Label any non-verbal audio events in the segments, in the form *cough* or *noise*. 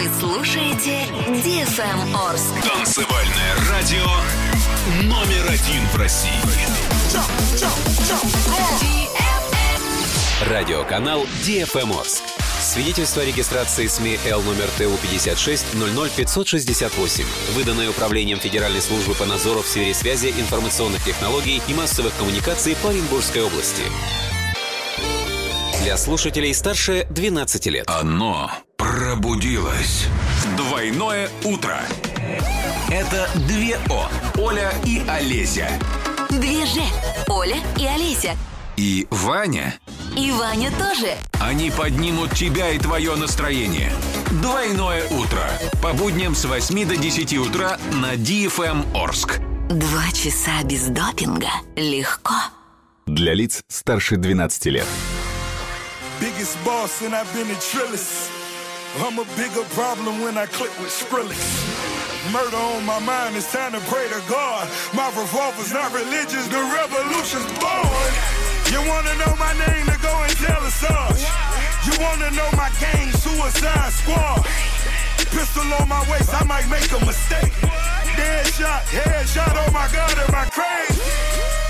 Вы слушаете DFM Орск. Танцевальное радио номер один в России. Радиоканал DFM Орск. Свидетельство о регистрации СМИ Л номер ТУ 56 568, выданное Управлением Федеральной службы по надзору в сфере связи, информационных технологий и массовых коммуникаций по Оренбургской области. Для слушателей старше 12 лет. Оно пробудилось. Двойное утро. Это две О. Оля и Олеся. Две же. Оля и Олеся. И Ваня. И Ваня тоже. Они поднимут тебя и твое настроение. Двойное утро. По будням с 8 до 10 утра на DFM Орск. Два часа без допинга. Легко. Для лиц старше 12 лет. Biggest boss and I've been a trillist. I'm a bigger problem when I click with Skrillex. Murder on my mind, it's time to pray to God. My revolver's not religious, the revolution's born. You wanna know my name to go and tell us Sarge. You wanna know my gang, Suicide Squad. Pistol on my waist, I might make a mistake. Dead shot, head shot, oh my god, am I crazy?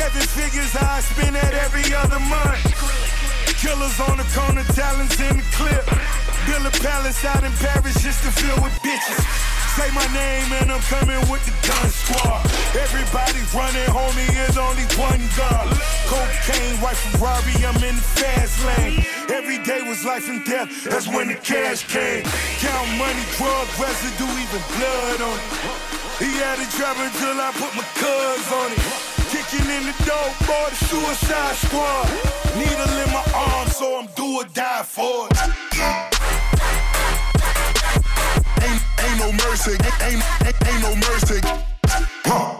Seven figures I spend that every other month. Killers on the corner, talents in the clip. Build a palace out in Paris just to fill with bitches. Say my name and I'm coming with the gun squad. Everybody running, homie, is only one gun. Cocaine, white Ferrari, I'm in the fast lane. Every day was life and death, that's when the cash came. Count money, drug residue, even blood on it. He had it dropping till I put my cuz on it. Kicking in the door, boy, the suicide squad. Needle in my arm, so I'm do or die for it. Ain't, ain't no mercy, ain't, ain't, ain't no mercy. Huh.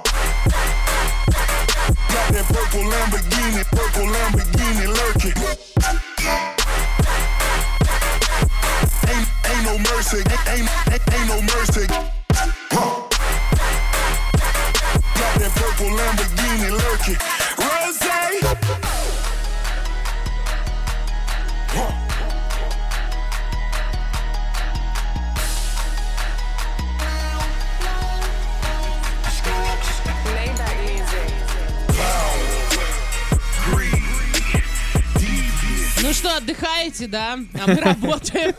Got that purple Lamborghini, purple Lamborghini lurking. Ain't, ain't no mercy, ain't, ain't, ain't no mercy. Huh. That purple Lamborghini lurking. Rose! Ну что, отдыхаете, да? А мы работаем.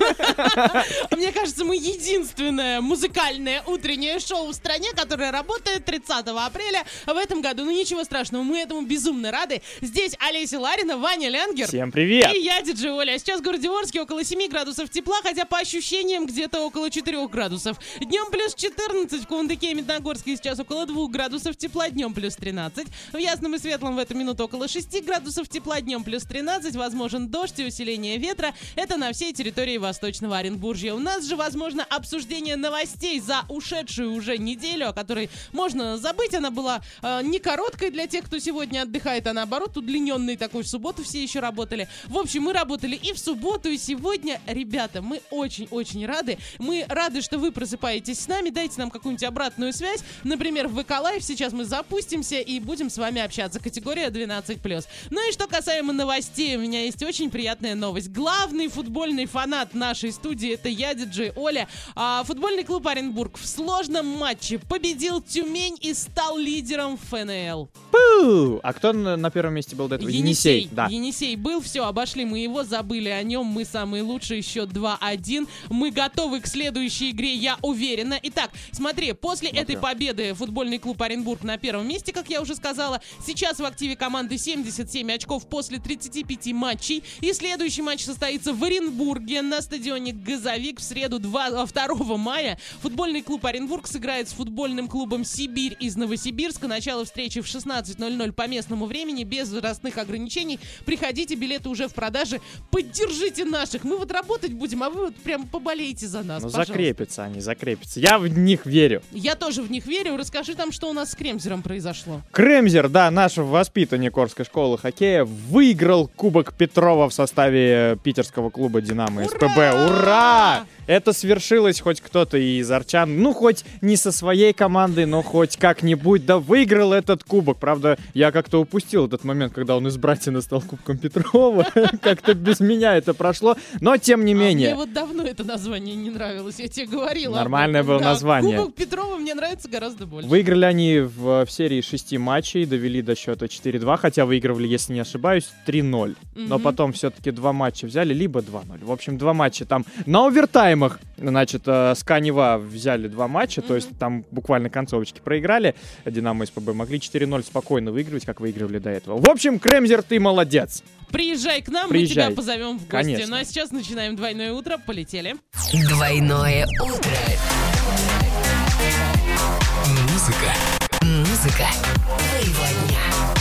*laughs* Мне кажется, мы единственное музыкальное утреннее шоу в стране, которое работает 30 апреля в этом году. Ну ничего страшного, мы этому безумно рады. Здесь Олеся Ларина, Ваня Лянгер. Всем привет! И я, диджей Оля. А сейчас в городе Орске около 7 градусов тепла, хотя по ощущениям где-то около 4 градусов. Днем плюс 14, в Кундыке и Медногорске сейчас около 2 градусов тепла, днем плюс 13. В Ясном и Светлом в эту минуту около 6 градусов тепла, днем плюс 13, возможен дождь. и усиление ветра. Это на всей территории Восточного Оренбуржья. У нас же возможно обсуждение новостей за ушедшую уже неделю, о которой можно забыть. Она была э, не короткой для тех, кто сегодня отдыхает, а наоборот удлиненной такой. В субботу все еще работали. В общем, мы работали и в субботу, и сегодня. Ребята, мы очень-очень рады. Мы рады, что вы просыпаетесь с нами. Дайте нам какую-нибудь обратную связь. Например, в ВК Лайв сейчас мы запустимся и будем с вами общаться. Категория 12+. Ну и что касаемо новостей, у меня есть очень приятная новость. Главный футбольный фанат нашей студии это я, диджей Оля. А, футбольный клуб Оренбург в сложном матче победил Тюмень и стал лидером ФНЛ. Пу! А кто на, первом месте был до этого? Енисей. Да. Енисей был, все, обошли мы его, забыли о нем, мы самые лучшие, счет 2-1. Мы готовы к следующей игре, я уверена. Итак, смотри, после этой победы футбольный клуб Оренбург на первом месте, как я уже сказала, сейчас в активе команды 77 очков после 35 матчей. И следующий матч состоится в Оренбурге на стадионе «Газовик» в среду 2, 2 мая. Футбольный клуб Оренбург сыграет с футбольным клубом «Сибирь» из Новосибирска. Начало встречи в 16.00 по местному времени, без возрастных ограничений. Приходите, билеты уже в продаже. Поддержите наших. Мы вот работать будем, а вы вот прям поболейте за нас, Ну, пожалуйста. закрепятся они, закрепятся. Я в них верю. Я тоже в них верю. Расскажи там, что у нас с Кремзером произошло. Кремзер, да, наш воспитанник Орской школы хоккея, выиграл Кубок Петрова в составе питерского клуба «Динамо» СПБ. Ура! Это свершилось хоть кто-то из арчан, ну, хоть не со своей командой, но хоть как-нибудь, да выиграл этот кубок. Правда, я как-то упустил этот момент, когда он из Братина стал Кубком Петрова. *laughs* Как-то без меня это прошло, но тем не А менее. мне вот давно это название не нравилось, я тебе говорила. Нормальное было название. Кубок Петрова мне нравится гораздо больше. Выиграли они в, серии шести матчей, довели до счета 4-2, хотя выигрывали, если не ошибаюсь, 3-0. Но Мгм. Потом все-таки два матча взяли, либо 2-0. В общем, два матча там на овертаймах. Значит, э, с Канева взяли два матча, то есть там буквально концовочки проиграли. Динамо и СПБ могли 4-0 спокойно выигрывать, как выигрывали до этого. В общем, Кремзер, ты молодец. Приезжай к нам, Приезжай. мы тебя позовем в гости. Конечно. Ну а сейчас начинаем двойное утро. Полетели. Двойное утро. Музыка. Музыка твоего дня.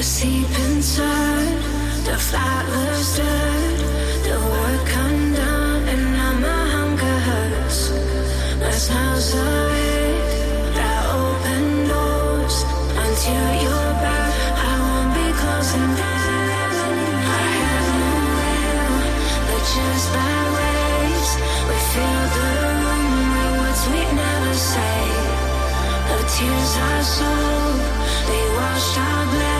deep inside, the flowers dirt, the work undone, and now my hunger hurts. My smiles are red, that open doors. Until you're back, I won't be closing down. I have no will, but just by waves. We fill the room with words we never say. The tears are sold, they washed our blame,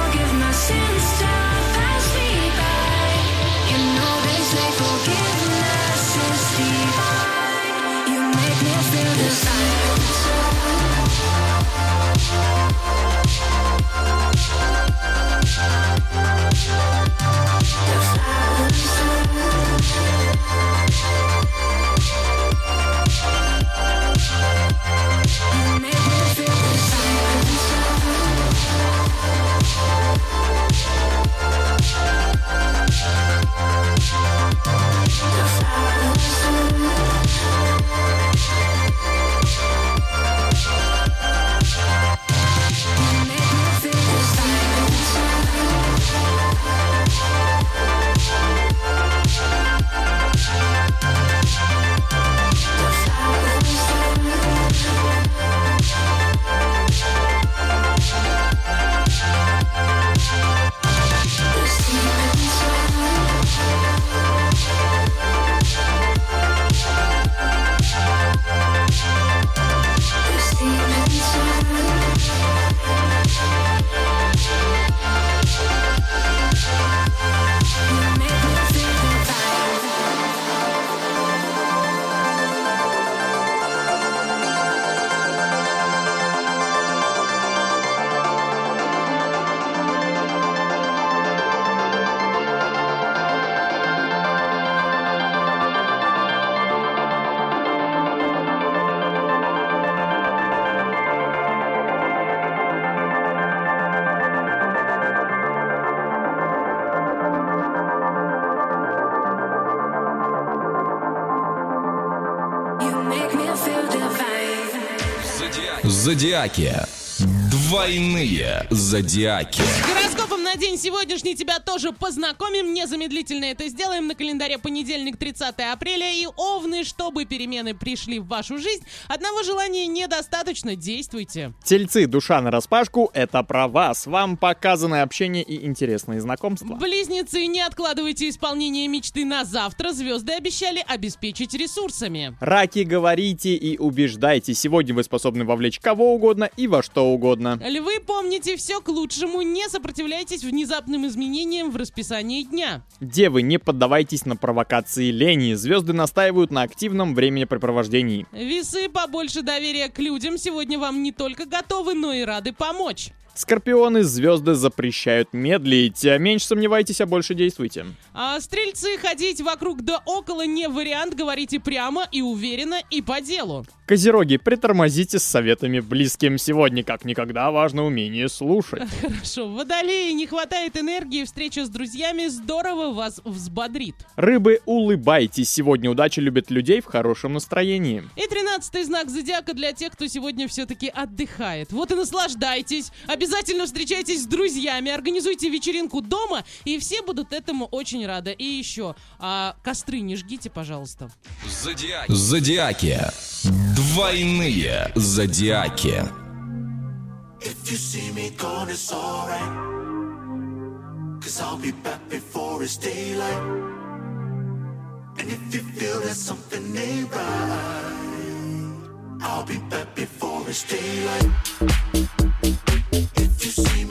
Зодиаки. Двойные зодиаки. Гороскопом на день сегодняшний тебя тоже познакомим. Незамедлительно это сделаем. На календаре понедельник, 30 апреля. И овны, чтобы перемены пришли в вашу жизнь, одного желания недостаточно. Действуйте. Тельцы, душа на распашку — это про вас. Вам показано общение и интересные знакомства. Близнецы, не откладывайте исполнение мечты на завтра. Звезды обещали обеспечить ресурсами. Раки, говорите и убеждайте. Сегодня вы способны вовлечь кого угодно и во что угодно. Львы, помните, все к лучшему. Не сопротивляйтесь внезапным изменениям в расписании дня. Девы, не поддавайтесь на провокации лени. Звезды настаивают на активном времяпрепровождении. Весы, побольше доверия к людям. Сегодня вам не только готовы, но и рады помочь. Скорпионы, звезды запрещают медлить. А Меньше сомневайтесь, а больше действуйте. А стрельцы, ходить вокруг да около не вариант. Говорите прямо и уверенно и по делу. Козероги, притормозите с советами близким. Сегодня, как никогда, важно умение слушать. *laughs* Хорошо, водолеи, не хватает энергии. Встреча с друзьями здорово вас взбодрит. Рыбы, улыбайтесь. Сегодня удача любит людей в хорошем настроении. И тринадцатый знак зодиака для тех, кто сегодня все-таки отдыхает. Вот и наслаждайтесь. Обязательно встречайтесь с друзьями, организуйте вечеринку дома, и все будут этому очень рады. И еще, а, костры не жгите, пожалуйста. Зодиаки. Двойные зодиаки. If you see me gone, it's alright. Cause I'll be back before it's daylight. And if you feel that something ain't right, I'll be back before it's daylight. You see me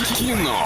Кино.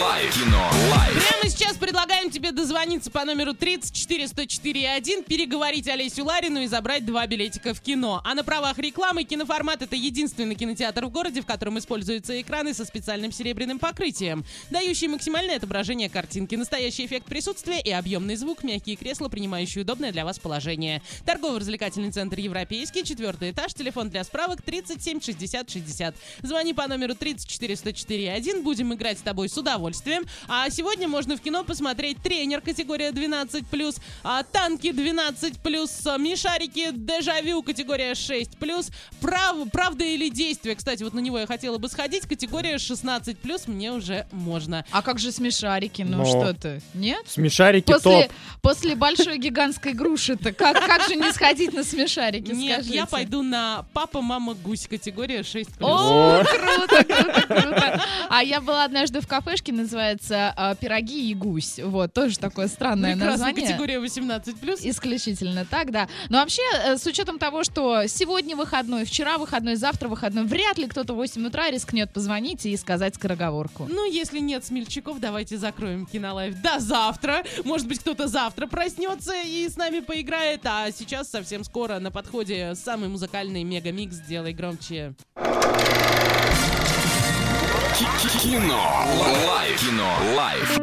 Live. Кино. Live. Прямо сейчас предлагаем тебе дозвониться по номеру 34 104 1, переговорить Олесю Ларину и забрать два билетика в кино. А на правах рекламы киноформат — это единственный кинотеатр в городе, в котором используются экраны со специальным серебряным покрытием, дающие максимальное отображение картинки, настоящий эффект присутствия и объемный звук, мягкие кресла, принимающие удобное для вас положение. Торгово-развлекательный центр «Европейский», четвертый этаж, телефон для справок 37 60 60. Звони по номеру 34 104 1, будем играть с тобой с удовольствием. А сегодня можно в кино посмотреть «Тренер» категория 12+, а, «Танки» 12+, а, «Мишарики», «Дежавю» категория 6+, «Прав... «Правда или действие», кстати, вот на него я хотела бы сходить, категория 16+, мне уже можно. А как же смешарики? Ну Но. что ты? Нет? Смешарики После, топ. после большой гигантской груши-то как, как же не сходить на смешарики, Нет, скажите? я пойду на «Папа, мама, гусь» категория 6+. О, круто, круто, круто. А я была однажды в кафешке, называется а, «Пироги и гусь». Вот, тоже такое странное Прекрасная название. категория 18+. Исключительно так, да. Но вообще, э, с учетом того, что сегодня выходной, вчера выходной, завтра выходной, вряд ли кто-то в 8 утра рискнет позвонить и сказать скороговорку. Ну, если нет смельчаков, давайте закроем кинолайф до завтра. Может быть, кто-то завтра проснется и с нами поиграет. А сейчас совсем скоро на подходе самый музыкальный мегамикс «Сделай громче». Кино. Лайв. Кино. Лайв.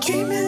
Dreaming like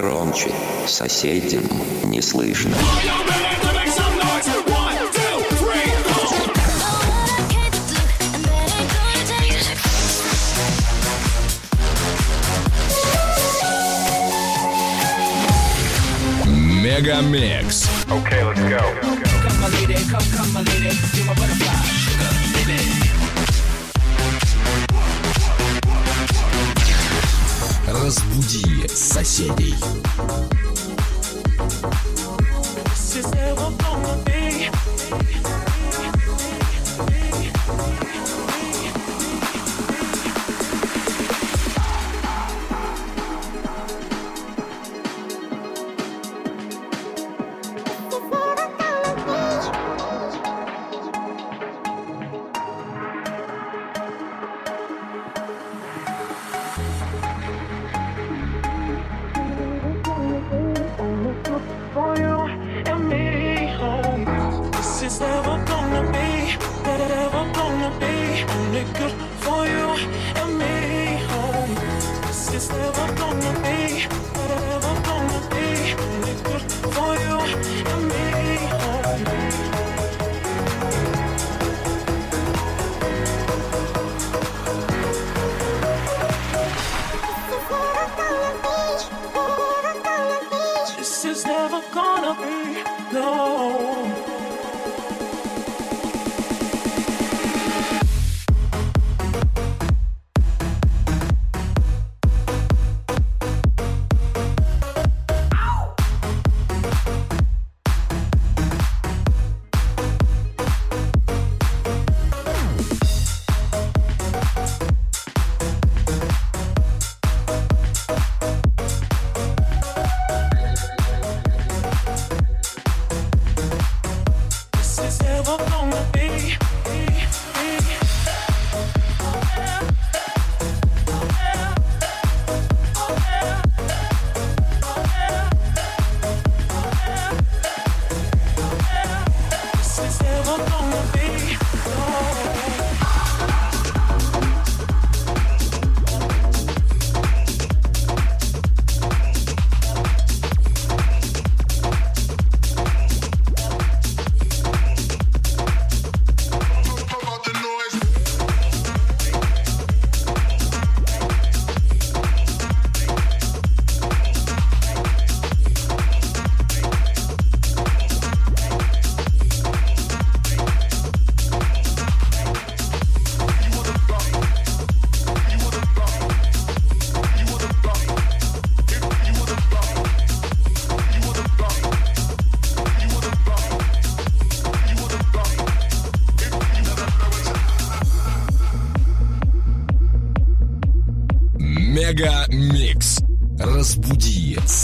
Громче, соседям не слышно. Мегамикс. Okay, let's go.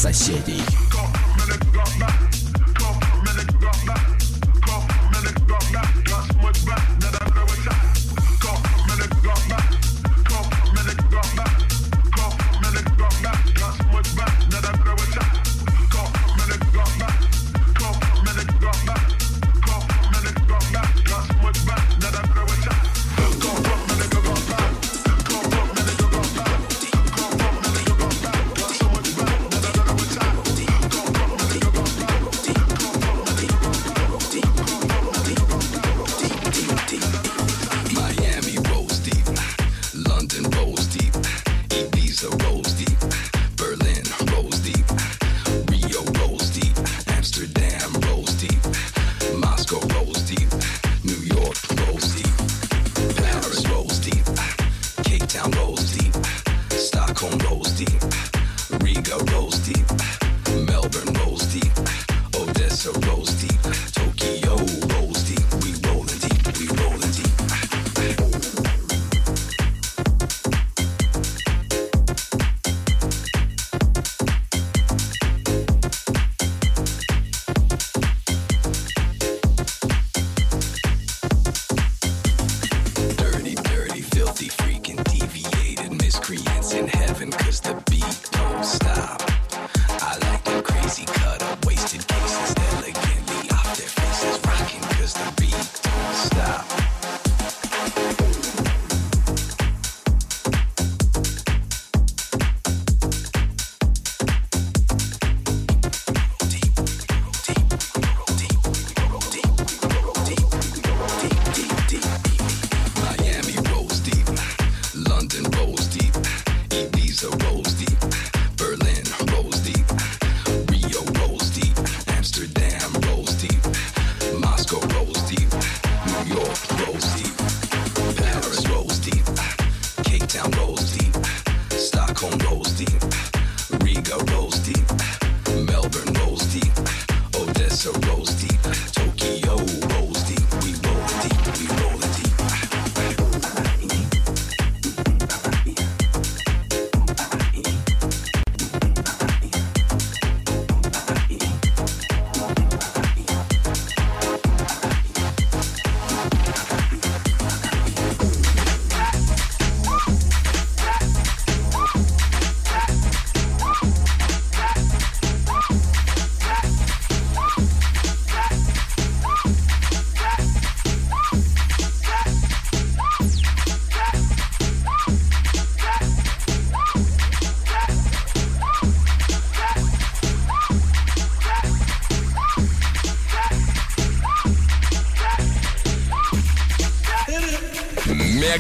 在心底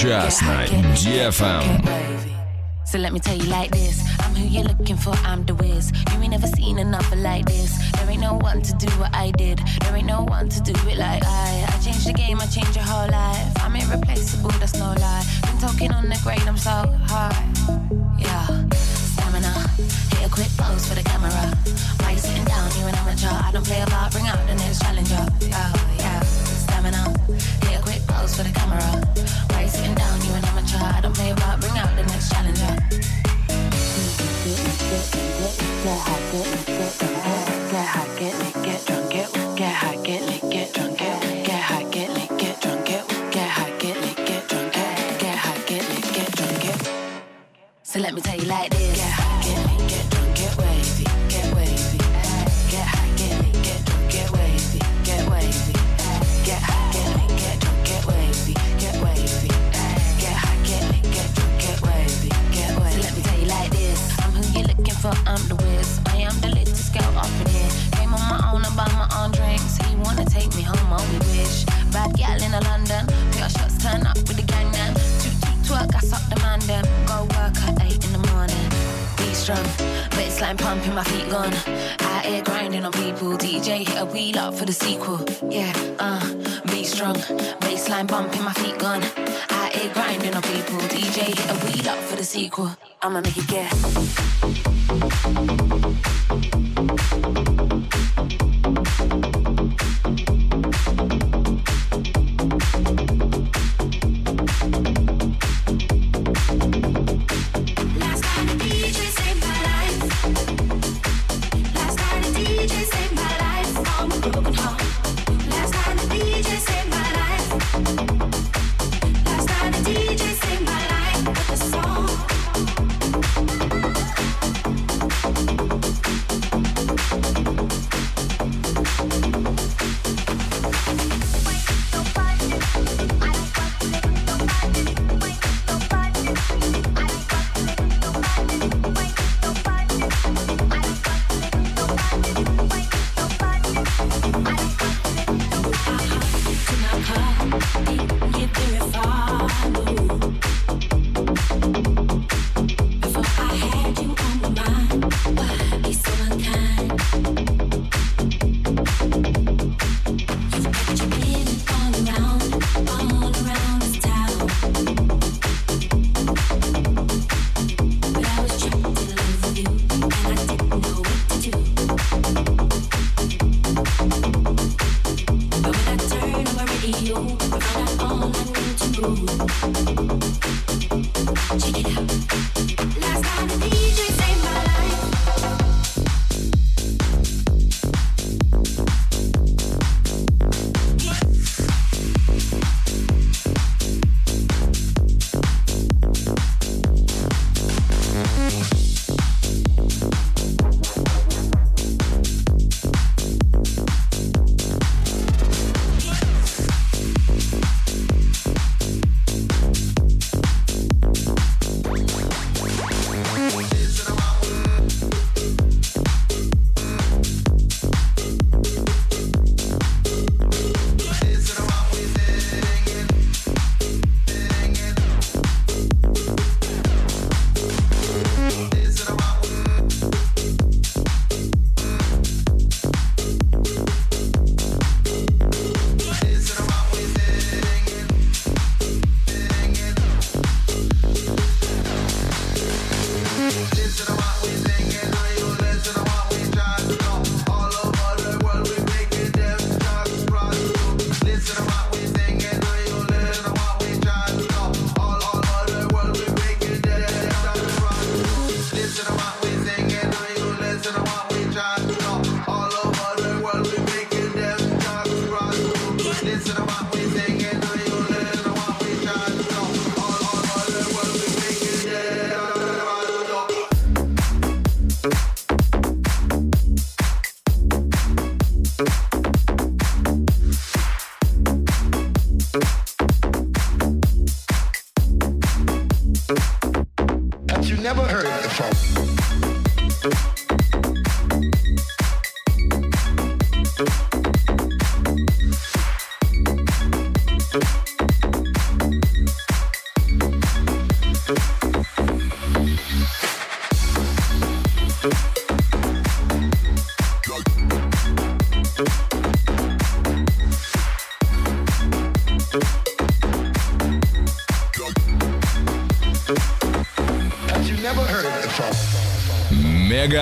Just night, GFM. So let me tell you like this I'm who you're looking for, I'm the whiz. You ain't never seen another like this. There ain't no one to do what I did. There ain't no one to do it like I. I changed the game, I changed your whole life. I'm irreplaceable, that's no lie. Been talking on the grade, I'm so high. Yeah, stamina. Hit a quick pose for the camera. Why you sitting down? You an amateur. I don't play a about, bring out the next challenger. Oh, yeah, stamina. Hit a quick pose for the camera try.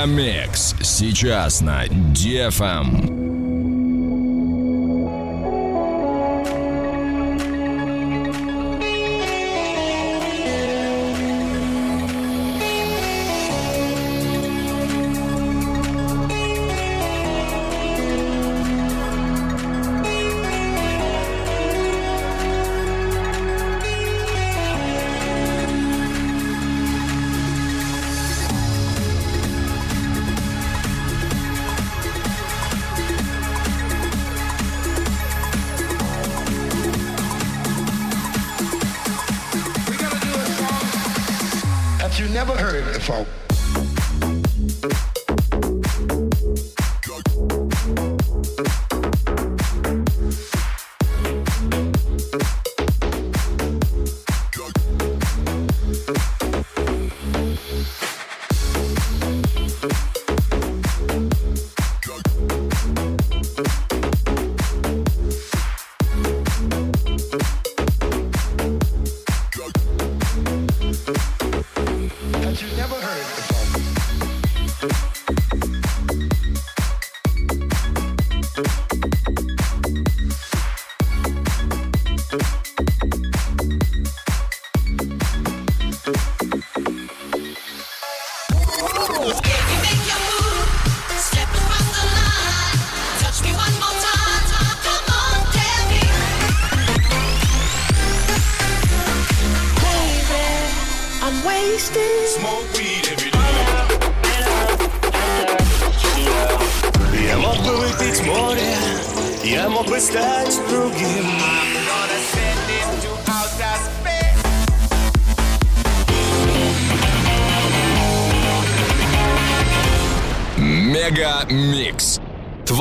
Мегамикс сейчас на DFM.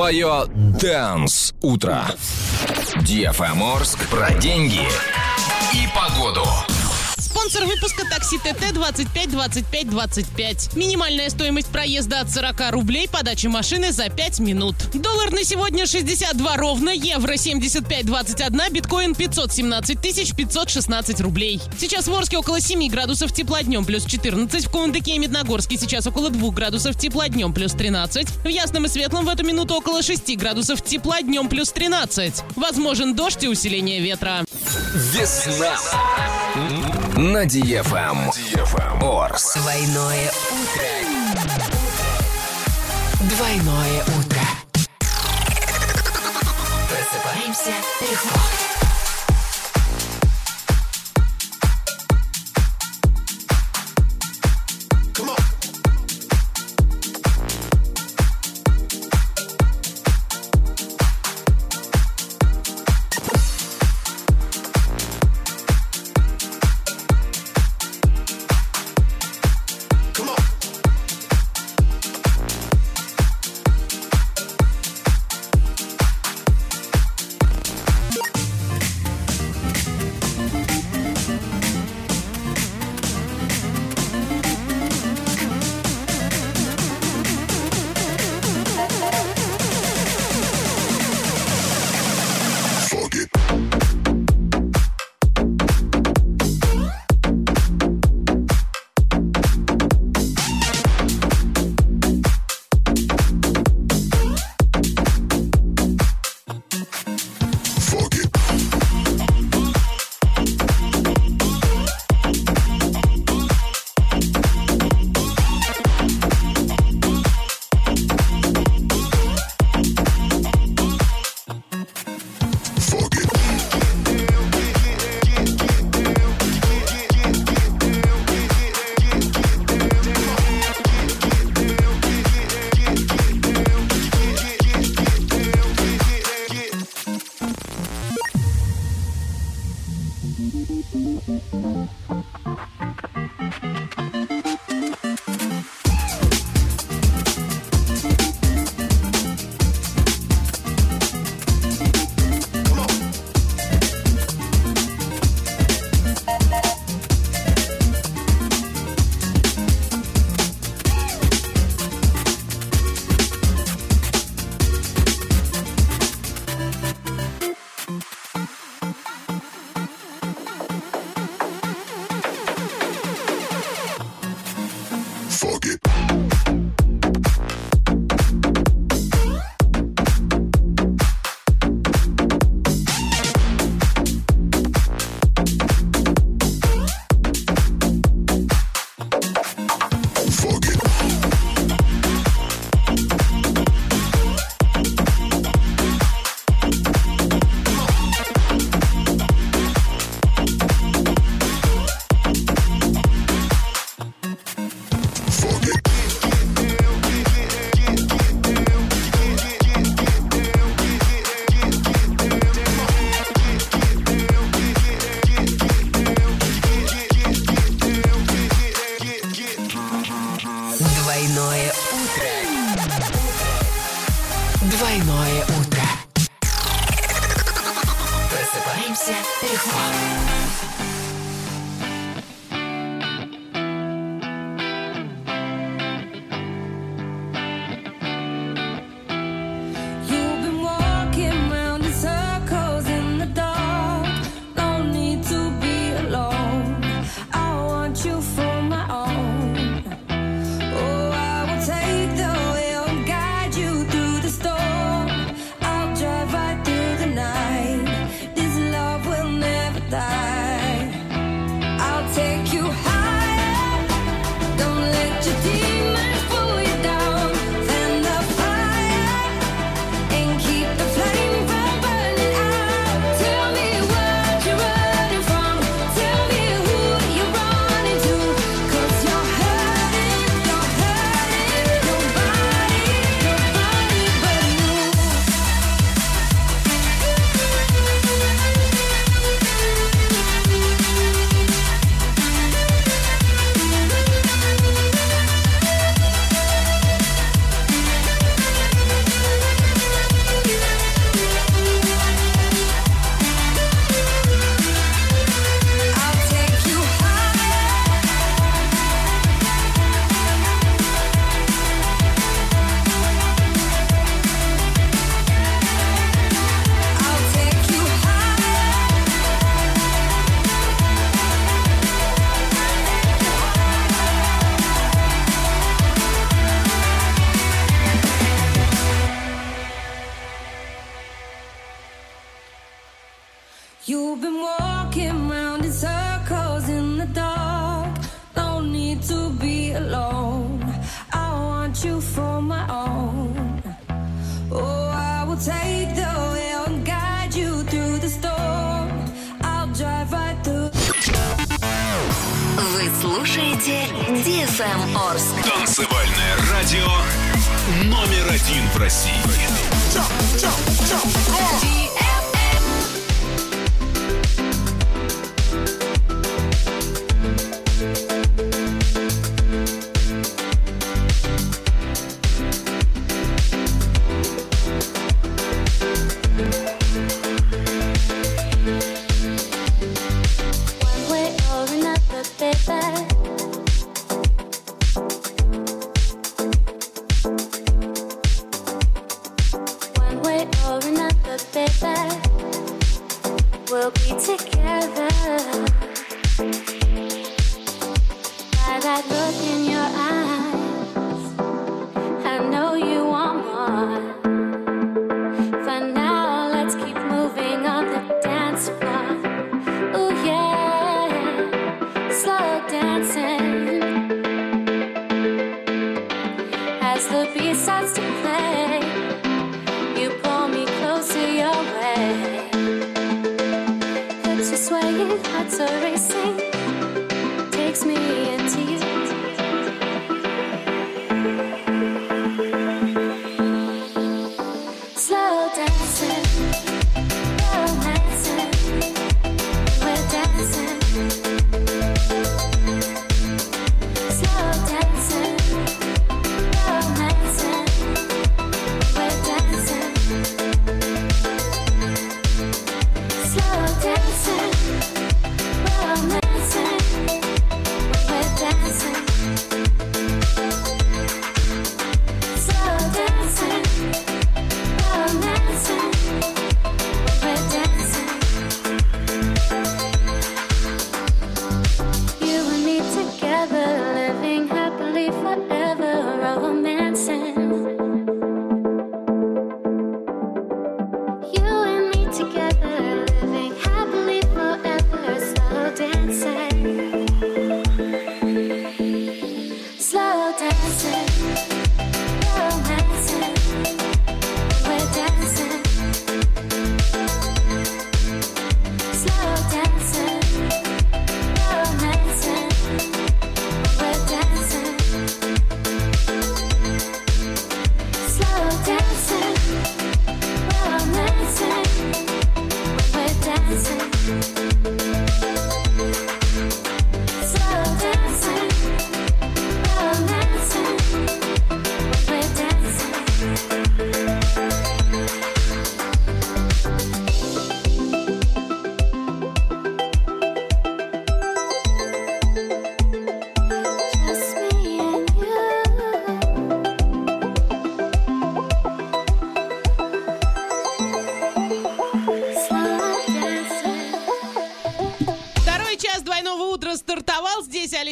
Твое Дэнс утро. DFM Орск про деньги и погоду. Спонсор выпуска такси ТТ 25 25 25. Минимальная стоимость проезда от 40 рублей, подачи машины за 5 минут. Доллар на сегодня 62 ровно, евро 75 21, биткоин 517 тысяч 516 рублей. Сейчас в Орске около 7 градусов тепла днем плюс 14, в Кундыке и Медногорске сейчас около 2 градусов тепла днем плюс 13, в Ясном и Светлом в эту минуту около 6 градусов тепла днем плюс 13. Возможен дождь и усиление ветра. Весна. На DFM. Орск. Двойное утро. Двойное утро. Просыпаемся легко.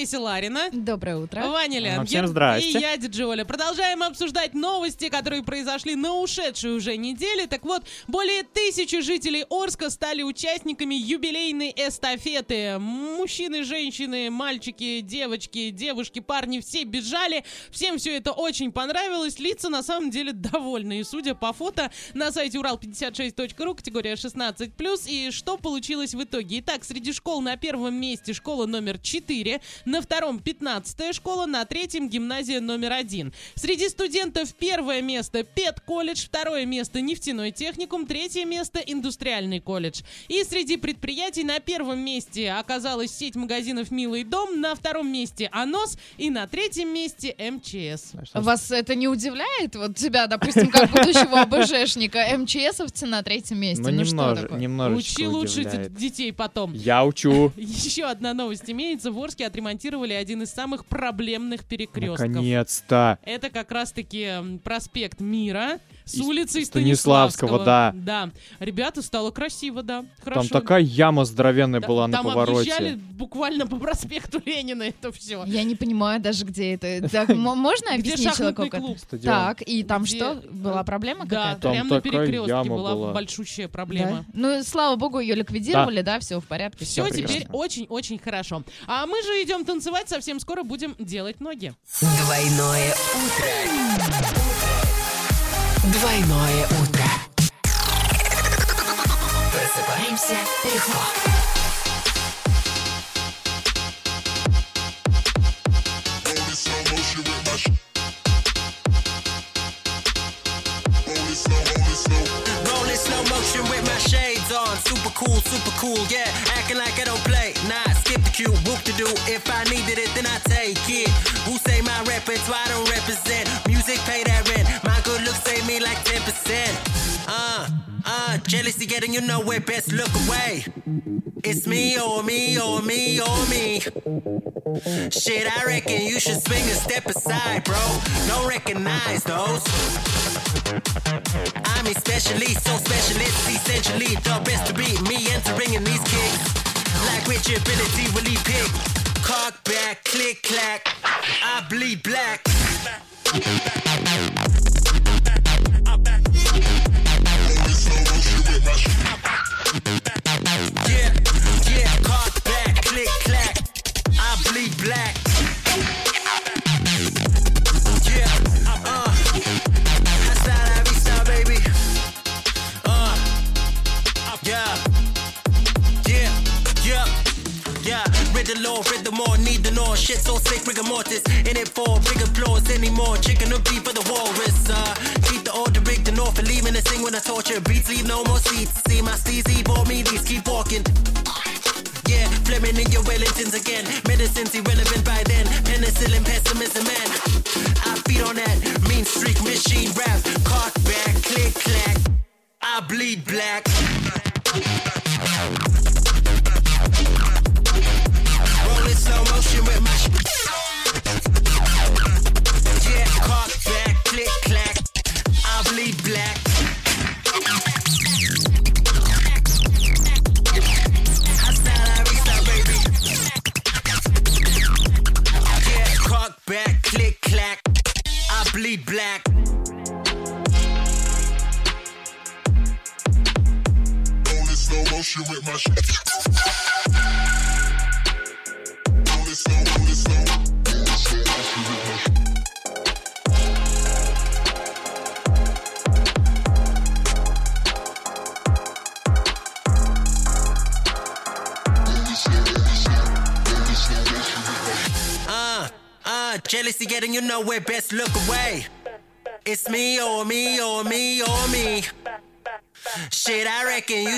Олеся Ларина. Доброе утро. Ваня Лянгин. всем здрасте. И я, Диджи Оля. Продолжаем обсуждать новости, которые произошли на ушедшей уже неделе. Так вот, более тысячи жителей Орска стали участниками юбилейной эстафеты. Мужчины, женщины, мальчики, девочки, девушки, парни, все бежали. Всем все это очень понравилось. Лица на самом деле довольны. И судя по фото на сайте урал56.ру, категория 16+. И что получилось в итоге? Итак, среди школ на первом месте школа номер 4, на втором 15 школа, на третьем гимназия номер 1. Среди студентов первое место педколледж, второе место нефтяной техникум, третье место индустриальный колледж. И среди предприятий на первом месте оказалась сеть магазинов «Милый дом», на втором месте «Анос» и на третьем месте МЧС. Вас это не удивляет? Вот тебя, допустим, как будущего ОБЖшника, МЧСовцы на третьем месте. Ну, Ну, что немноже- такое? немножечко Учи лучше удивляет. д- детей потом. Я учу. *laughs* Еще одна новость имеется. В Орске отремонтировали один из самых проблемных перекрестков. Наконец-то. Это как раз-таки проспект Мира с И улицей Станиславского, Станиславского. да. Да. Ребята, стало красиво, да. Там Хорошо. такая яма здоровенная Да, была на Там повороте. объезжали буквально по проспекту Ленина это все. Я не понимаю даже, где это. Так, можно объяснить человеку? клуб? Так, и там Где- что? Была проблема Да, какая-то? Там прямо на перекрестке была, была. большущая проблема. Да? Ну, слава богу, ее ликвидировали, да, все в порядке. Все прекрасно. теперь очень-очень хорошо. А мы же идем танцевать, совсем скоро будем делать ноги. Двойное утро. Двойное утро. Просыпаемся легко. Rolling slow motion with my shades on. Super cool, super cool, yeah. Acting like I don't play. Nah, skip the cue, whoop to do. If I needed it, then I take it. Who say my repertoire don't represent? Music pay like 10%. Uh, uh, jealousy getting you nowhere. Best look away. It's me or me or me or me. Shit, I reckon you should swing a step aside, bro. Don't recognize those. I'm especially so specialist, essentially the best to beat me entering in these kicks. Like which ability will he pick? Cock back, click clack, I bleed black. Black. Yeah, uh, hasta la vista, baby. Uh, yeah, yeah, yeah, yeah. Read the law, read the more, need the know. Shit so sick, rigor mortis. In it for big applause anymore. Chicken or beef for the walrus. Uh, keep the order, rig the north, and leaving the sing when I torture. Beats leave no more seats. See my steezy, bought me these, keep walking. Yeah, Fleming in your Wellingtons again. Medicine's irrelevant by then. Penicillin, pessimism, man. I feed on that mean streak machine rap. Cock back, click clack. I bleed black.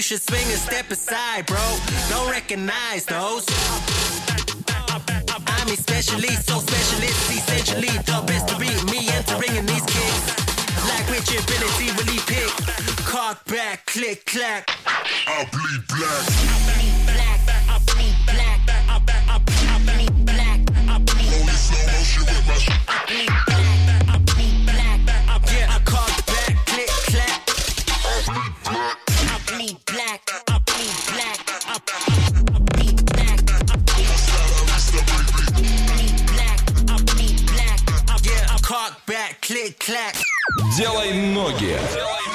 Should swing a step aside, bro. Don't recognize those. I'm especially so specialist, essentially the best to beat me entering in these kicks. Like which ability will he pick? Cock back, click clack. I bleed black. Rolling Делай ноги. Делай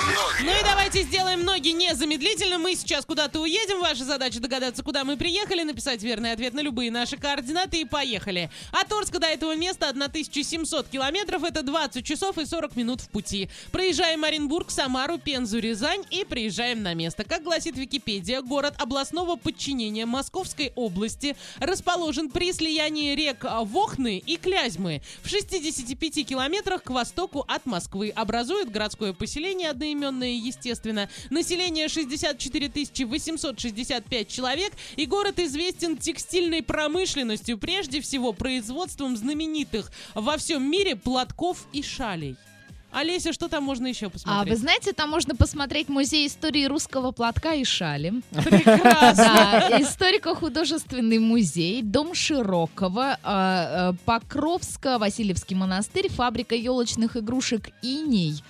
ноги незамедлительно. Мы сейчас куда-то уедем. Ваша задача догадаться, куда мы приехали, написать верный ответ на любые наши координаты и поехали. От Орска до этого места 1700 километров. Это 20 часов и 40 минут в пути. Проезжаем Оренбург, Самару, Пензу, Рязань и приезжаем на место. Как гласит Википедия, город областного подчинения Московской области расположен при слиянии рек Вохны и Клязьмы в 65 километрах к востоку от Москвы. Образует городское поселение одноименное, естественно. Население 64 865 человек. И город известен текстильной промышленностью, прежде всего производством знаменитых во всем мире платков и шалей. Олеся, что там можно еще А посмотреть? вы знаете, там можно посмотреть музей истории русского платка и шали. Прекрасно. Да, историко-художественный музей, дом Широкого, а, а, Покровско-Васильевский монастырь, фабрика елочных игрушек «Иней».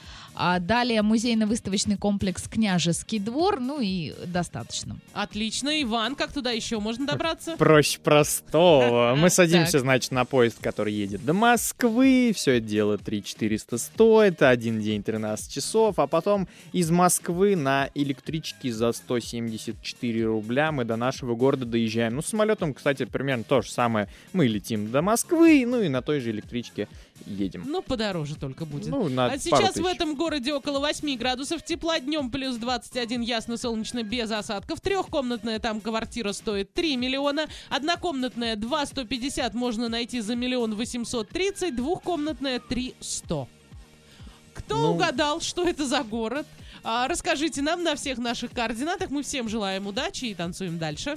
А далее музейно-выставочный комплекс «Княжеский двор», ну и достаточно. Отлично. Иван, как туда еще можно добраться? Проще простого. *laughs* Мы садимся, значит, на поезд, который едет до Москвы. Все это дело 3 400 стоит. Один день 13 часов. А потом из Москвы на электричке за 174 рубля мы до нашего города доезжаем. Ну, с самолетом, кстати, примерно то же самое. Мы летим до Москвы, ну и на той же электричке едем. Ну, подороже только будет. Ну, на а сейчас в тысяч. этом городе около 8 градусов тепла, днем плюс 21, ясно-солнечно, без осадков. Трехкомнатная там квартира стоит 3 миллиона, однокомнатная 2 150 можно найти за миллион 830, двухкомнатная 3 100. Кто Ну. угадал, что это за город? А, расскажите нам на всех наших координатах. Мы всем желаем удачи и танцуем дальше.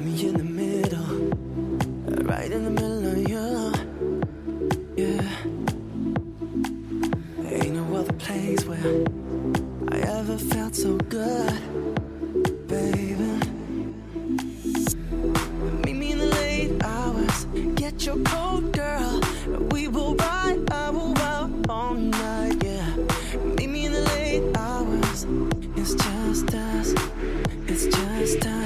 Find me in the middle, right in the middle of you. Yeah. Ain't no other place where I ever felt so good, baby. Meet me in the late hours, get your coat, girl. We will ride, all night, yeah. Meet me in the late hours, it's just us, it's just us. Us,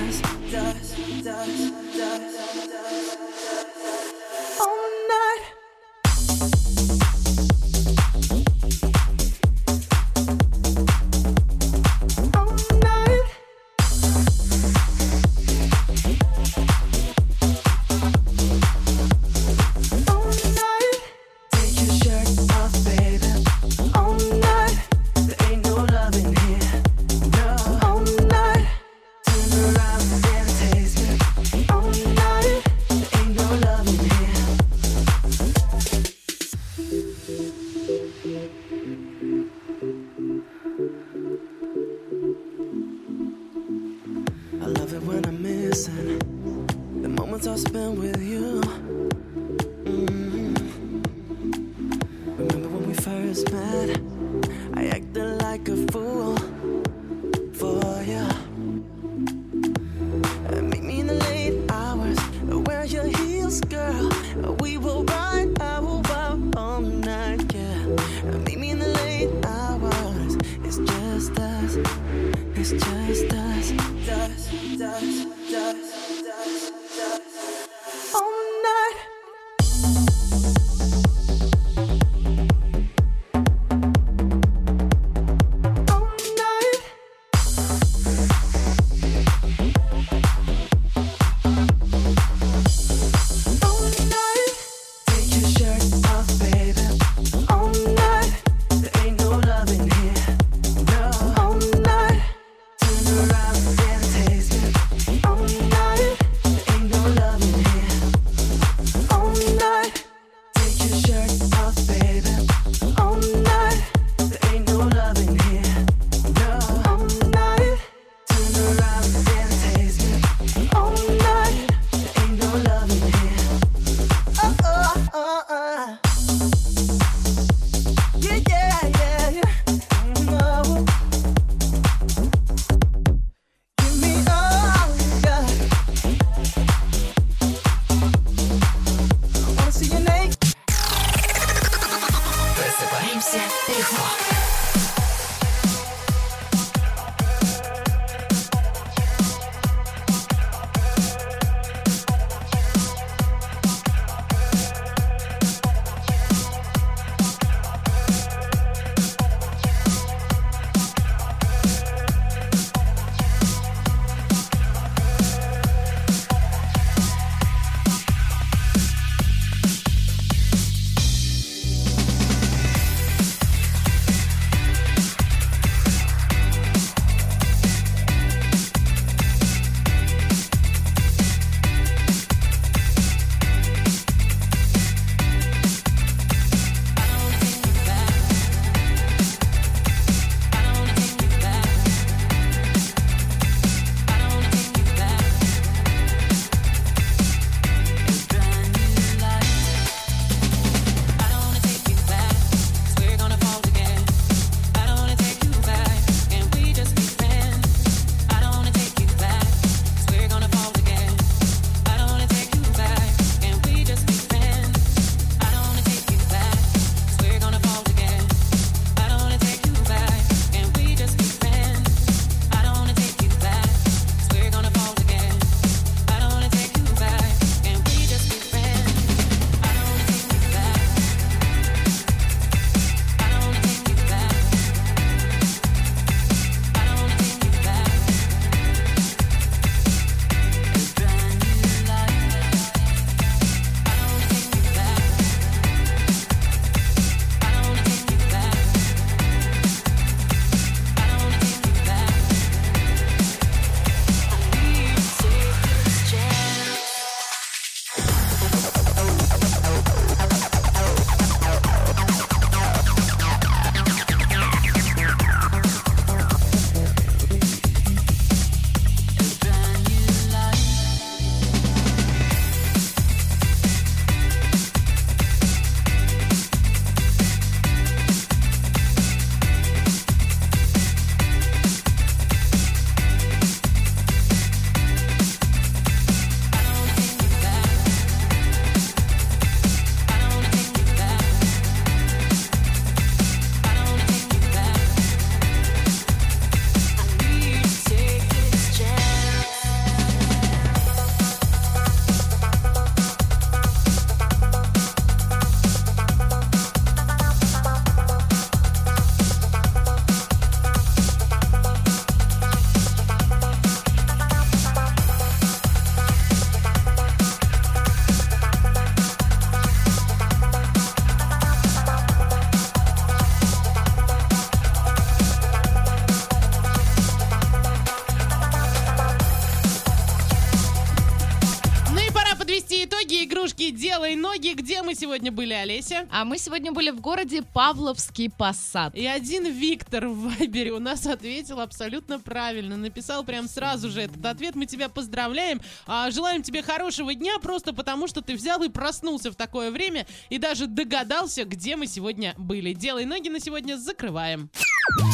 сегодня были, Олеся? А мы сегодня были в городе Павловский Посад. И один Виктор в Вайбере у нас ответил абсолютно правильно. Написал прям сразу же этот ответ. Мы тебя поздравляем. А, желаем тебе хорошего дня, просто потому что ты взял и проснулся в такое время и даже догадался, где мы сегодня были. «Делай ноги» на сегодня закрываем.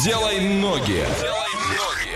Делай ноги. Close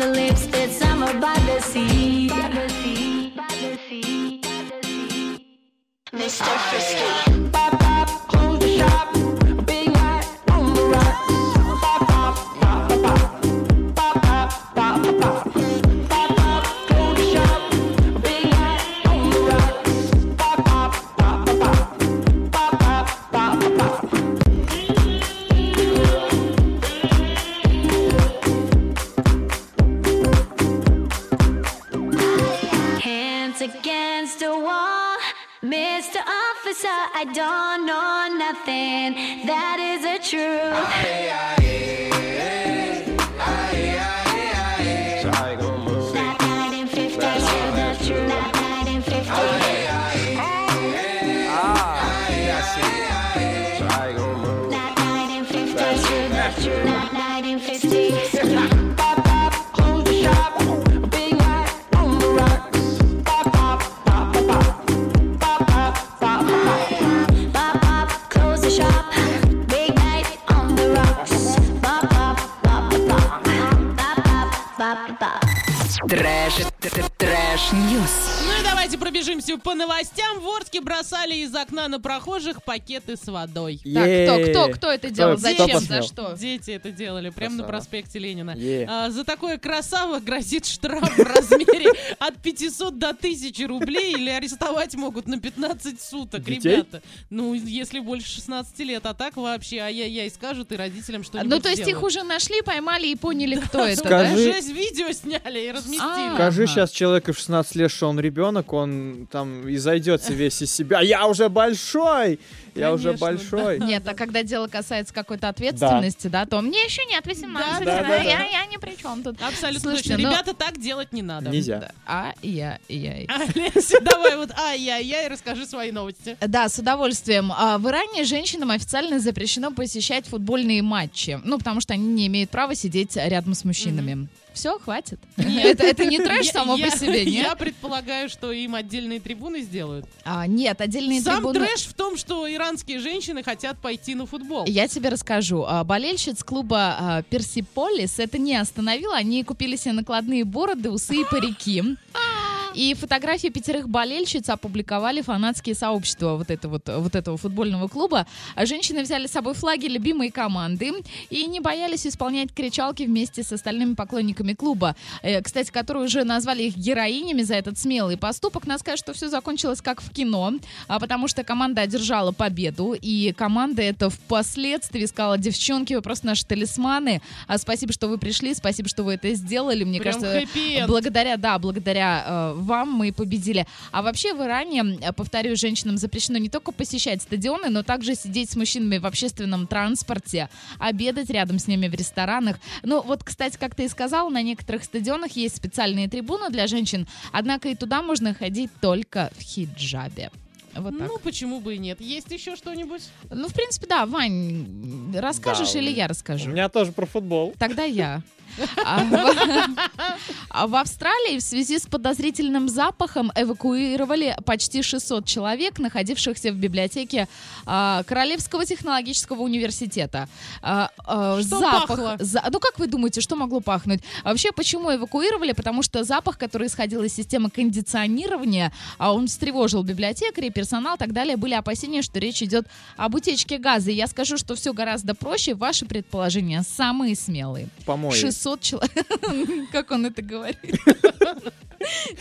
the lips, it's summer by the sea. By the sea. Mr. Frisky. Пробежимся по новостям. В Орске бросали из окна на прохожих пакеты с водой. Так, кто, кто, кто это делал? Кто Зачем? посмел? За что? Дети это делали прямо на Красава. проспекте Ленина. А, за такое красаво грозит штраф в размере от 500 до 1000 рублей или арестовать могут на 15 суток, Детей? ребята. Ну, если больше 16 лет, а так вообще ай-яй-яй скажут и родителям что-нибудь Ну, то есть их сделают. уже нашли, поймали и поняли, кто это, да? Скажи- Уже видео сняли и разместили. А. Скажи сейчас человеку в 16 лет, что он ребенок, он там и зайдется весь из себя. Я уже большой! Я уже Конечно, большой. Нет, а когда дело касается какой-то ответственности, да, то мне еще нет 18, Да, да, да, да. я, я ни при чем тут. Абсолютно Слушайте, точно. ну- Ребята, так делать не надо. Нельзя. А, я, я. Олеся, давай вот ай-яй-яй, расскажи свои новости. Да, с удовольствием. А, В Иране женщинам официально запрещено посещать футбольные матчи. Ну, потому что они не имеют права сидеть рядом с мужчинами. Все, хватит. *laughs* Это, это не трэш Я- само я- по себе, Я нет? предполагаю, что им отдельные трибуны сделают. А, нет, отдельные Сам трибуны... трэш в том, что иранские женщины хотят пойти на футбол. Я тебе расскажу. А, Болельщиц клуба а, Персиполис это не остановило. Они купили себе накладные бороды, усы и парики. *laughs* И фотографии пятерых болельщиц опубликовали фанатские сообщества вот, это вот, вот этого футбольного клуба. А Женщины взяли с собой флаги любимой команды и не боялись исполнять кричалки вместе с остальными поклонниками клуба, э, кстати, которые уже назвали их героинями за этот смелый поступок. Надо сказать, что все закончилось как в кино, а, потому что команда одержала победу, и команда это впоследствии сказала, девчонки, вы просто наши талисманы, а, спасибо, что вы пришли, спасибо, что вы это сделали. Мне Прям кажется, благодаря, да, благодаря э, вам мы победили. А вообще в Иране, э, повторю, женщинам запрещено не только посещать стадионы, но также сидеть с мужчинами в общественном транспорте, обедать рядом с ними в ресторанах. Ну вот, кстати, как ты и сказал, на некоторых стадионах есть специальные трибуны для женщин, однако и туда можно ходить только в хиджабе. Вот так. Ну, почему бы и нет? Есть еще что-нибудь? Ну, в принципе, да, Вань, расскажешь Да, или у- я У расскажу? меня тоже про футбол. Тогда я. А в, а в Австралии в связи с подозрительным запахом эвакуировали почти 600 человек, находившихся в библиотеке а, Королевского технологического университета. Что запах, пахло? за- ну как вы думаете, что могло пахнуть? Вообще, почему эвакуировали? Потому что запах, который исходил из системы кондиционирования, он встревожил библиотекарей, персонал и так далее, были опасения, что речь идет об утечке газа. И я скажу, что все гораздо проще. Ваши предположения самые смелые. Помои. 600 человек. *laughs* Как он это говорит? *laughs*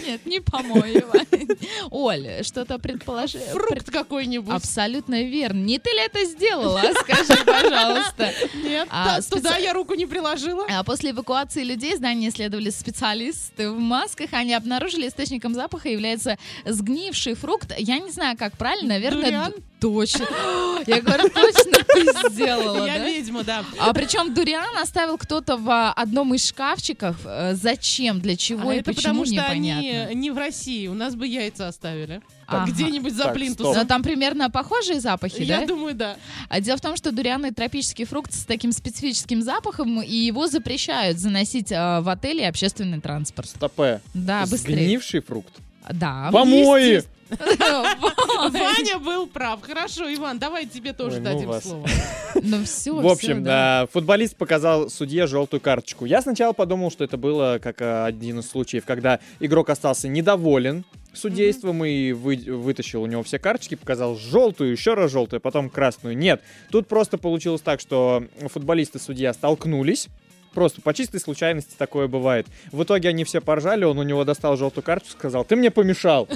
Нет, не помою. Вань. Оль, что-то предположи. Фрукт какой-нибудь. Абсолютно верно. Не ты ли это сделала? Скажи, пожалуйста. Нет, А, та- туда я руку не приложила. А после эвакуации людей здание исследовали специалисты в масках. Они обнаружили источником запаха является сгнивший фрукт. Я не знаю, как правильно, наверное... Дуриан? ду- Точно. *gasps* Я говорю, точно ты сделала, Я да? ведьма, да. А причем дуриан оставил кто-то в а, одном из шкафчиков. Э, Зачем, для чего А и это почему, потому что непонятно. они не в России. У нас бы яйца оставили. Ага. Где-нибудь за Так, плинтусом. Но там примерно похожие запахи, Я да? думаю, да. А дело в том, что дуриан тропический фрукт с таким специфическим запахом, и его запрещают заносить а, в отели и общественный транспорт. Стопе. Да, быстрее. Сгнивший фрукт. Да. Помои! Ваня был прав. Хорошо, Иван, давай тебе тоже ну дадим слово. Ну все, В общем, да, футболист показал судье желтую карточку. Я сначала подумал, что это было как э, один из случаев, когда игрок остался недоволен судейством и вы- вытащил у него все карточки, показал желтую, еще раз желтую, потом красную. Нет, тут просто получилось так, что футболист и судья столкнулись. Просто по чистой случайности такое бывает. В итоге они все поржали, он у него достал желтую карточку, сказал, ты мне помешал.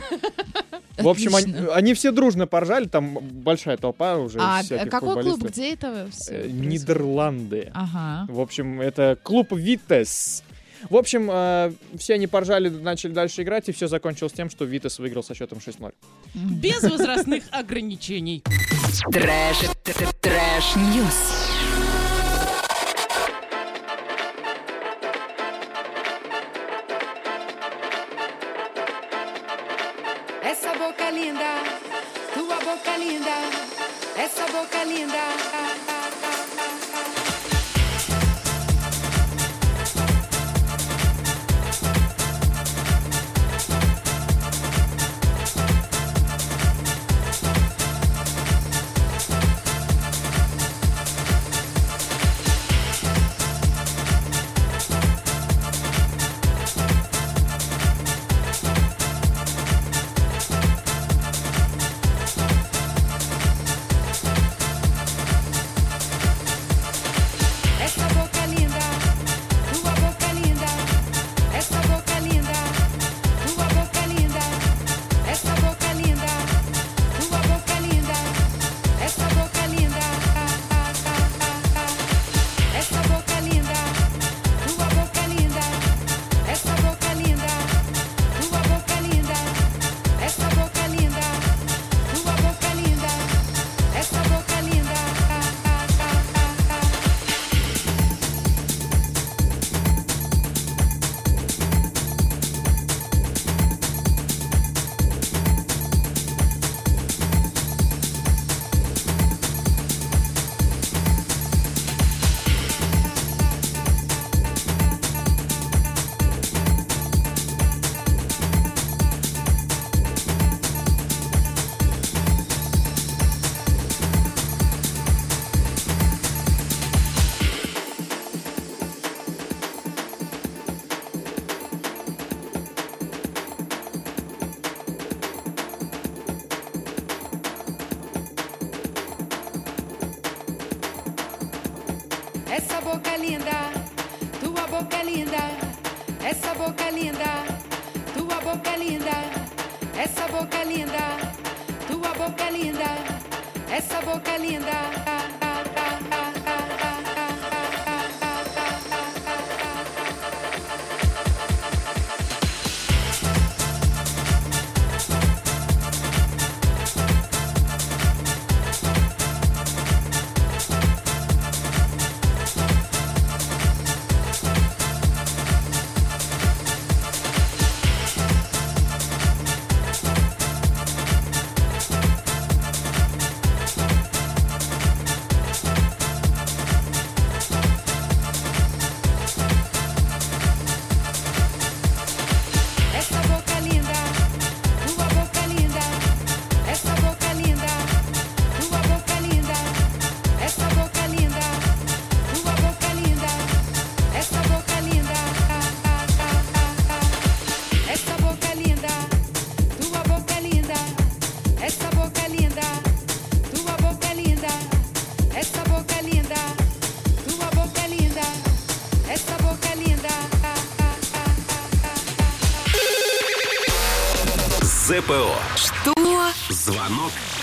В общем, они, они все дружно поржали, там большая толпа уже А э, какой клуб, где это все? Э, Нидерланды. Ага. В общем, это клуб Витесс. В общем, э, все они поржали, начали дальше играть, и все закончилось тем, что Витесс выиграл со счетом 6-0. Без возрастных ограничений. Trash, trash, news.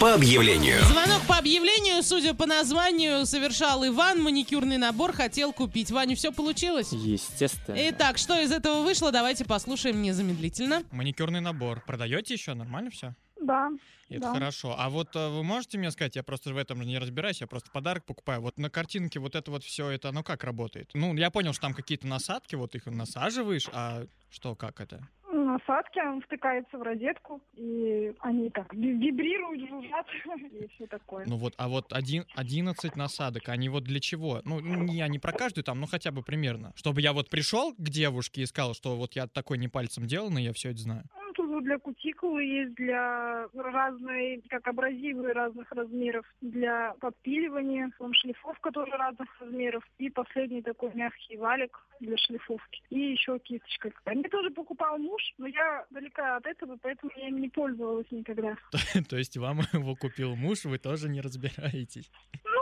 По объявлению. Звонок по объявлению, судя по названию, совершал Иван. Маникюрный набор хотел купить. Ваню, все получилось? Естественно. Итак, что из этого вышло, давайте послушаем незамедлительно. Маникюрный набор. Продаете еще? Нормально все? Да. Это да. хорошо. А вот э, вы можете мне сказать, я просто в этом не разбираюсь, я просто подарок покупаю. Вот на картинке вот это вот все, это оно как работает? Ну, я понял, что там какие-то насадки, вот их насаживаешь, а что, как это? Насадки, он втыкается в розетку, и они так ви- вибрируют, жужжат, *laughs* и все такое. Ну вот, а вот один, 11 насадок, они вот для чего? Ну, я не про каждую там, ну хотя бы примерно. Чтобы я вот пришел к девушке и сказал, что вот я такой не пальцем деланный, я все это знаю. Вот для кутикулы есть, для разной, как абразивы разных размеров, для подпиливания, там шлифовка тоже разных размеров, и последний такой мягкий валик для шлифовки, и еще кисточка. Мне тоже покупал муж, но я далека от этого, поэтому я им не пользовалась никогда. *laughs* То есть вам *laughs* его купил муж, вы тоже не разбираетесь. Ну,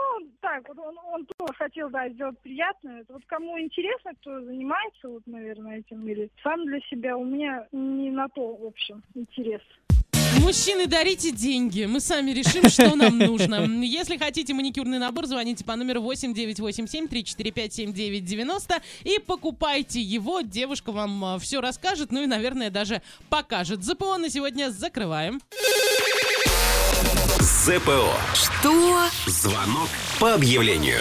так, вот он, он тоже хотел, да, сделать приятное. Вот кому интересно, кто занимается, вот, наверное, этим, или сам для себя, у меня не на то, в общем, интерес. Мужчины, дарите деньги. Мы сами решим, что нам *laughs* нужно. Если хотите маникюрный набор, звоните по номеру 8987-345-7990 и покупайте его. Девушка вам все расскажет, ну и, наверное, даже покажет. ЗПО на сегодня закрываем. ЗПО. Что? Звонок по объявлению.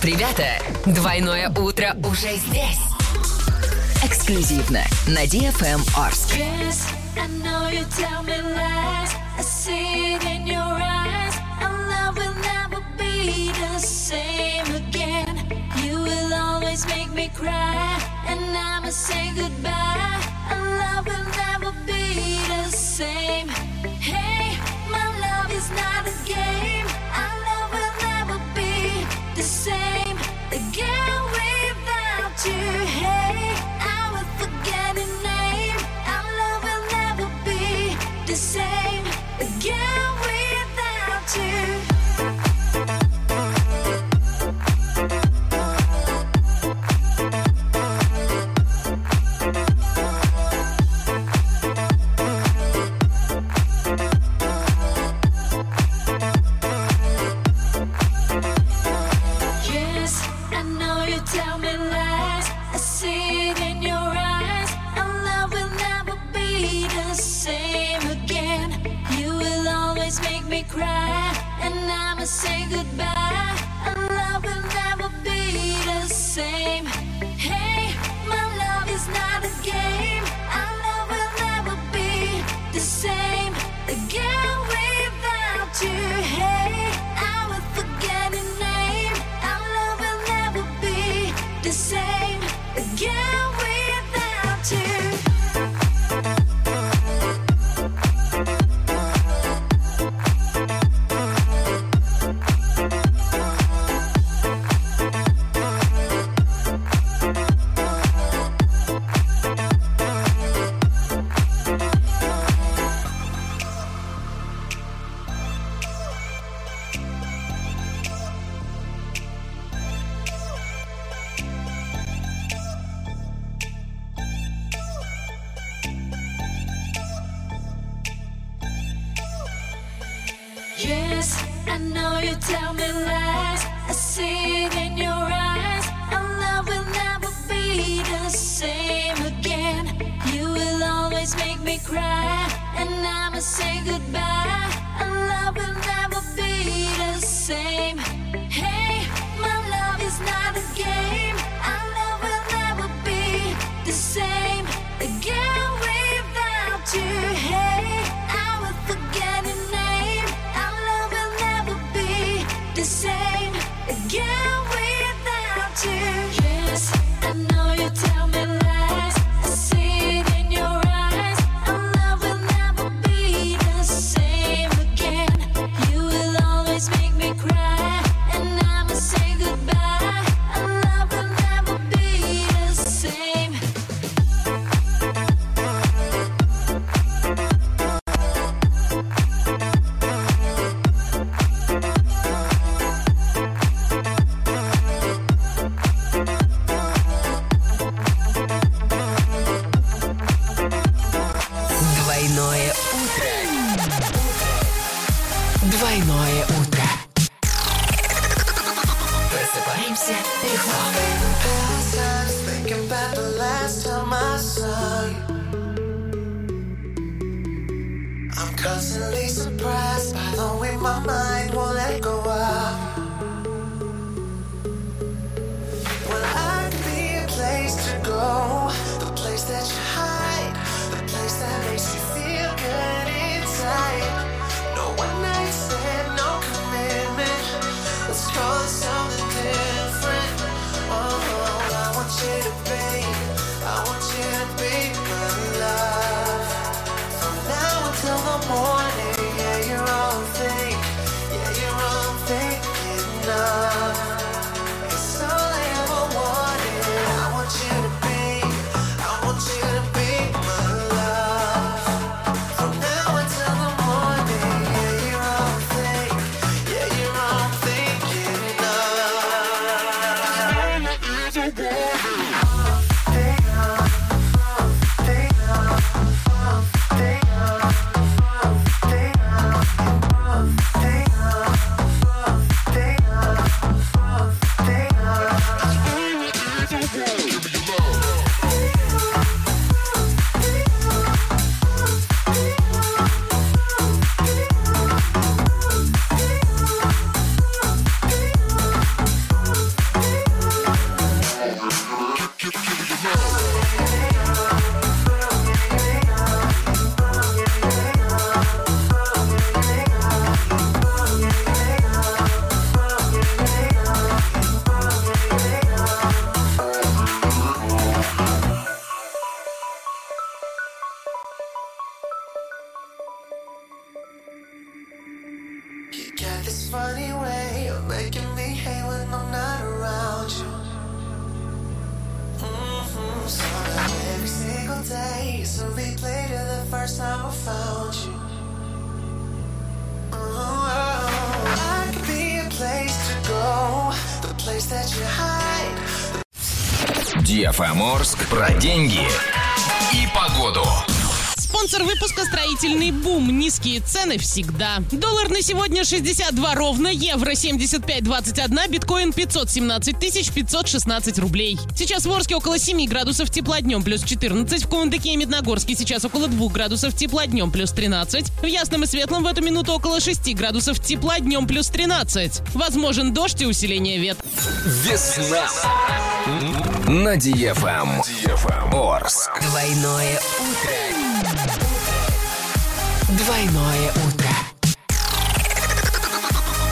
Стоп, ребята! Двойное утро уже здесь. Эксклюзивно на DFM Орск. Yes, I know you tell me lies. деньги и погоду. Спонсор выпуска «Строительный бум». Низкие цены всегда. Доллар на сегодня 62 ровно, евро 75,21, биткоин 517 тысяч 516 рублей. Сейчас в Орске около 7 градусов тепла днем, плюс 14. В Кундыке и Медногорске сейчас около 2 градусов тепла днем, плюс 13. В Ясном и Светлом в эту минуту около 6 градусов тепла днем, плюс 13. Возможен дождь и усиление ветра. Весна на DFM. DFM. Эм. Орск. Двойное утро. Двойное утро.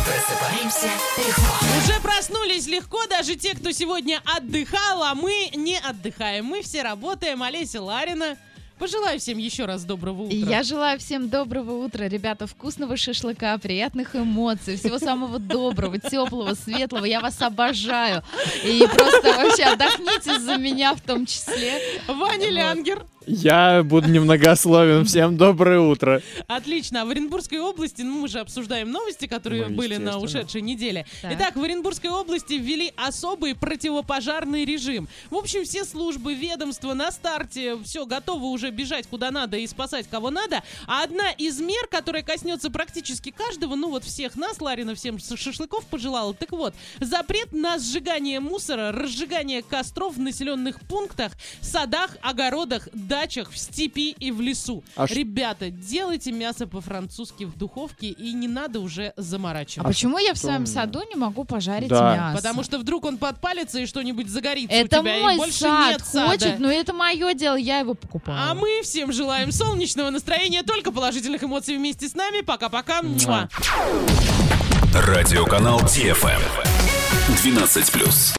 Просыпаемся легко. Уже проснулись легко даже те, кто сегодня отдыхал, а мы не отдыхаем. Мы все работаем. Олеся Ларина, Пожелаю всем еще раз доброго утра. Я желаю всем доброго утра, ребята, вкусного шашлыка, приятных эмоций, всего самого доброго, теплого, светлого. Я вас обожаю. И просто вообще отдохните за меня в том числе. Ваня вот. Лянгер. Я буду немногословен. Всем доброе утро. Отлично. А в Оренбургской области, ну, мы же обсуждаем новости, которые Ну, были на ушедшей неделе. Так. Итак, в Оренбургской области ввели особый противопожарный режим. В общем, все службы, ведомства на старте, все готовы уже бежать куда надо и спасать кого надо. А одна из мер, которая коснется практически каждого, ну вот всех нас, Ларина всем шашлыков пожелала. Так вот, запрет на сжигание мусора, разжигание костров в населенных пунктах, садах, огородах, дачах, в степи и в лесу. А ш- Ребята, делайте мясо по-французски в духовке и не надо уже А заморачиваться. почему я в своем саду не могу пожарить Да. мясо? Потому что вдруг он подпалится и что-нибудь загорится это у тебя, мой и больше сад нет сада. хочет, но это мое дело, я его покупаю. А мы всем желаем солнечного настроения, только положительных эмоций вместе с нами. Пока-пока. Радиоканал DFM 12+.